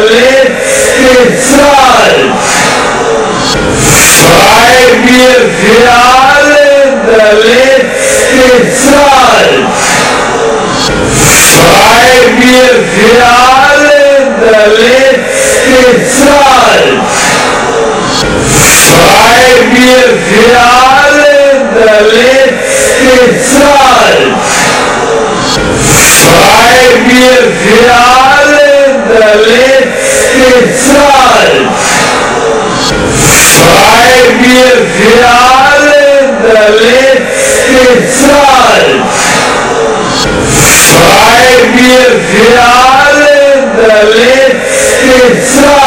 letzte Zeit. Frei mir für alle der letzte Zeit. Frei mir für alle der letzte Zeit. Frei mir für alle der letzte Zeit. Frei mir für alle der letzte bezahlt. Frei mir für alle der letzte Zeit.